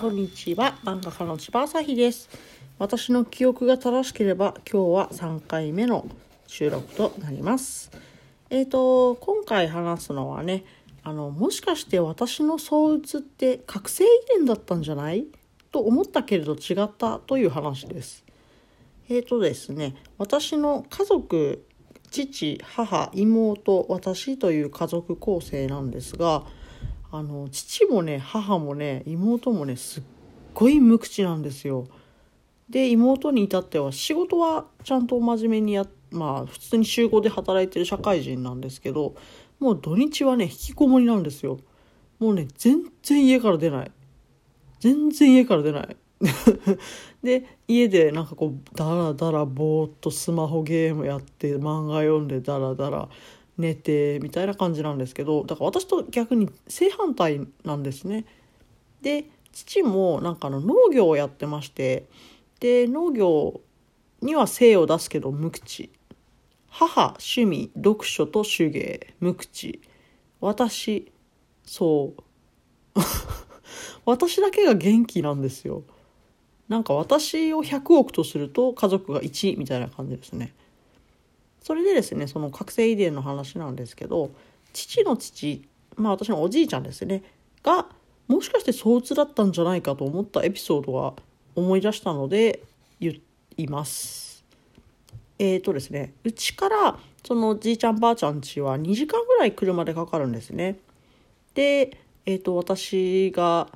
こんにちは。漫画家の千葉朝日です。私の記憶が正しければ今日は3回目の収録となります。えーと今回話すのはねあのもしかして私の相うつって覚醒遺伝だったんじゃない？と思ったけれど違ったという話です。えーとですね私の家族父母妹私という家族構成なんですがあの父もね母もね妹もねすっごい無口なんですよ。で妹に至っては仕事はちゃんと真面目にやまあ普通に集合で働いてる社会人なんですけどもう土日はね引きこもりなんですよ。もうね全然家から出ない。全然家から出ない。で家でなんかこうダラダラぼーっとスマホゲームやって漫画読んでダラダラ寝てみたいな感じなんですけどだから私と逆に正反対なんですね。で父もなんかあの農業をやってましてで農業には精を出すけど無口。母趣味読書と手芸。無口。私そう。私だけが元気なんですよ。なんか私を100億とすると家族が1みたいな感じですね。それでですねその覚醒遺伝の話なんですけど父の父まあ私のおじいちゃんですねがもしかして相つだったんじゃないかと思ったエピソードが思い出したので言います。えーとですねうちからそのじいちゃんばあちゃん家は2時間ぐらい車でかかるんですね。で、えーと私が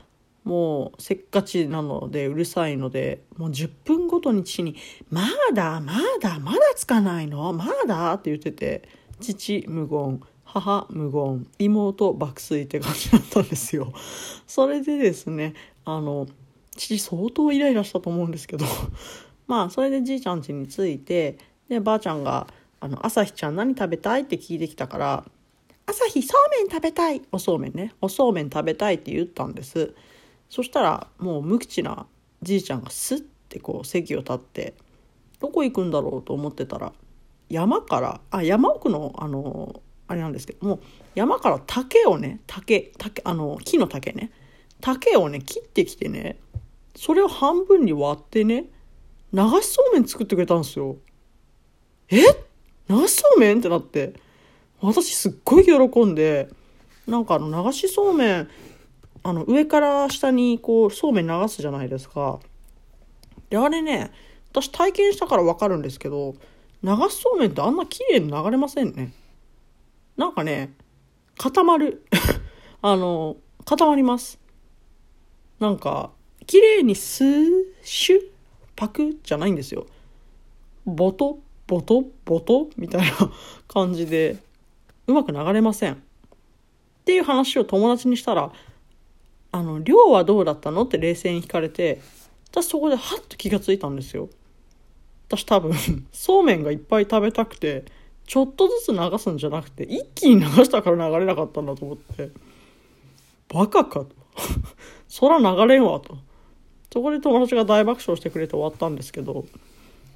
もうせっかちなのでうるさいのでもう10分ごとに父に「まだまだまだつかないの？まだ?」って言ってて父無言母無言妹爆睡って感じだったんですよ。それでですねあの父相当イライラしたと思うんですけどまあそれでじいちゃん家に着いてでばあちゃんが「あの朝日ちゃん何食べたい?」って聞いてきたから「朝日そうめん食べたい」おそうめんねおそうめん食べたいって言ったんです。そしたらもう無口なじいちゃんがスッてこう席を立ってどこ行くんだろうと思ってたら山からあ山奥のあのあれなんですけども山から竹をね竹竹あの木の竹ね竹をね切ってきてねそれを半分に割ってね流しそうめん作ってくれたんですよ。え？流しそうめん？ってなって私すっごい喜んでなんかあの流しそうめんあの上から下にこうそうめん流すじゃないですか。であれね私体験したから分かるんですけど流しそうめんってあんな綺麗に流れませんね。なんかね固まる あの固まります。なんか綺麗にスーシュパクじゃないんですよ。ボトボトボトみたいな 感じでうまく流れません。っていう話を友達にしたらあの、量はどうだったの？って冷静に聞かれて、私そこでハッと気がついたんですよ。私多分、そうめんがいっぱい食べたくて、ちょっとずつ流すんじゃなくて、一気に流したから流れなかったんだと思って、バカかと。そら流れんわと。そこで友達が大爆笑してくれて終わったんですけど、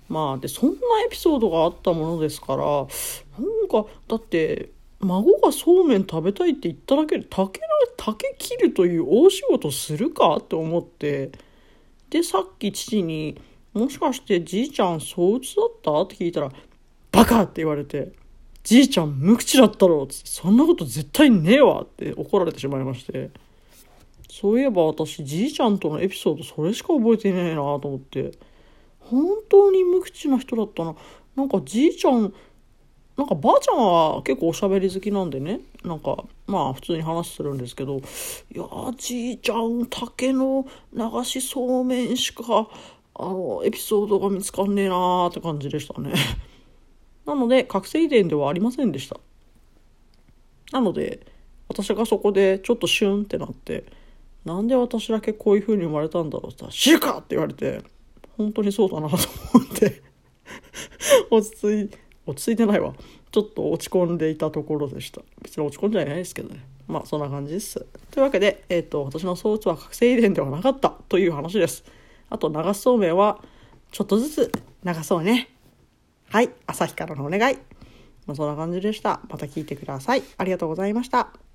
まあ、で、そんなエピソードがあったものですから、なんか、だって、孫がそうめん食べたいって言っただけで竹竹切るという大仕事するかって思ってでさっき父に「もしかしてじいちゃん相打つだった?」って聞いたら「バカ!」って言われて「じいちゃん無口だったろ」って「そんなこと絶対ねえわ」って怒られてしまいまして。そういえば私じいちゃんとのエピソードそれしか覚えてねえなと思って。本当に無口な人だったな。なんかじいちゃんなんかばあちゃんは結構おしゃべり好きなんでね。なんかまあ普通に話するんですけど。いやじいちゃん竹の流しそうめんしかあのエピソードが見つかんねえなーって感じでしたね。なので覚醒遺伝ではありませんでした。なので私がそこでちょっとシュンってなってなんで私だけこういう風に生まれたんだろうって言ったら「知るか!」って言われて本当にそうだなと思って 落ち着いて落ち着いてないわ。ちょっと落ち込んでいたところでした。別に落ち込んじゃないですけどね。まあそんな感じです。というわけで、えーと、私の装置は覚醒遺伝ではなかったという話です。あと流しそうめんはちょっとずつ流そうね。はい。朝日からのお願い。まあ、そんな感じでした。また聞いてください。ありがとうございました。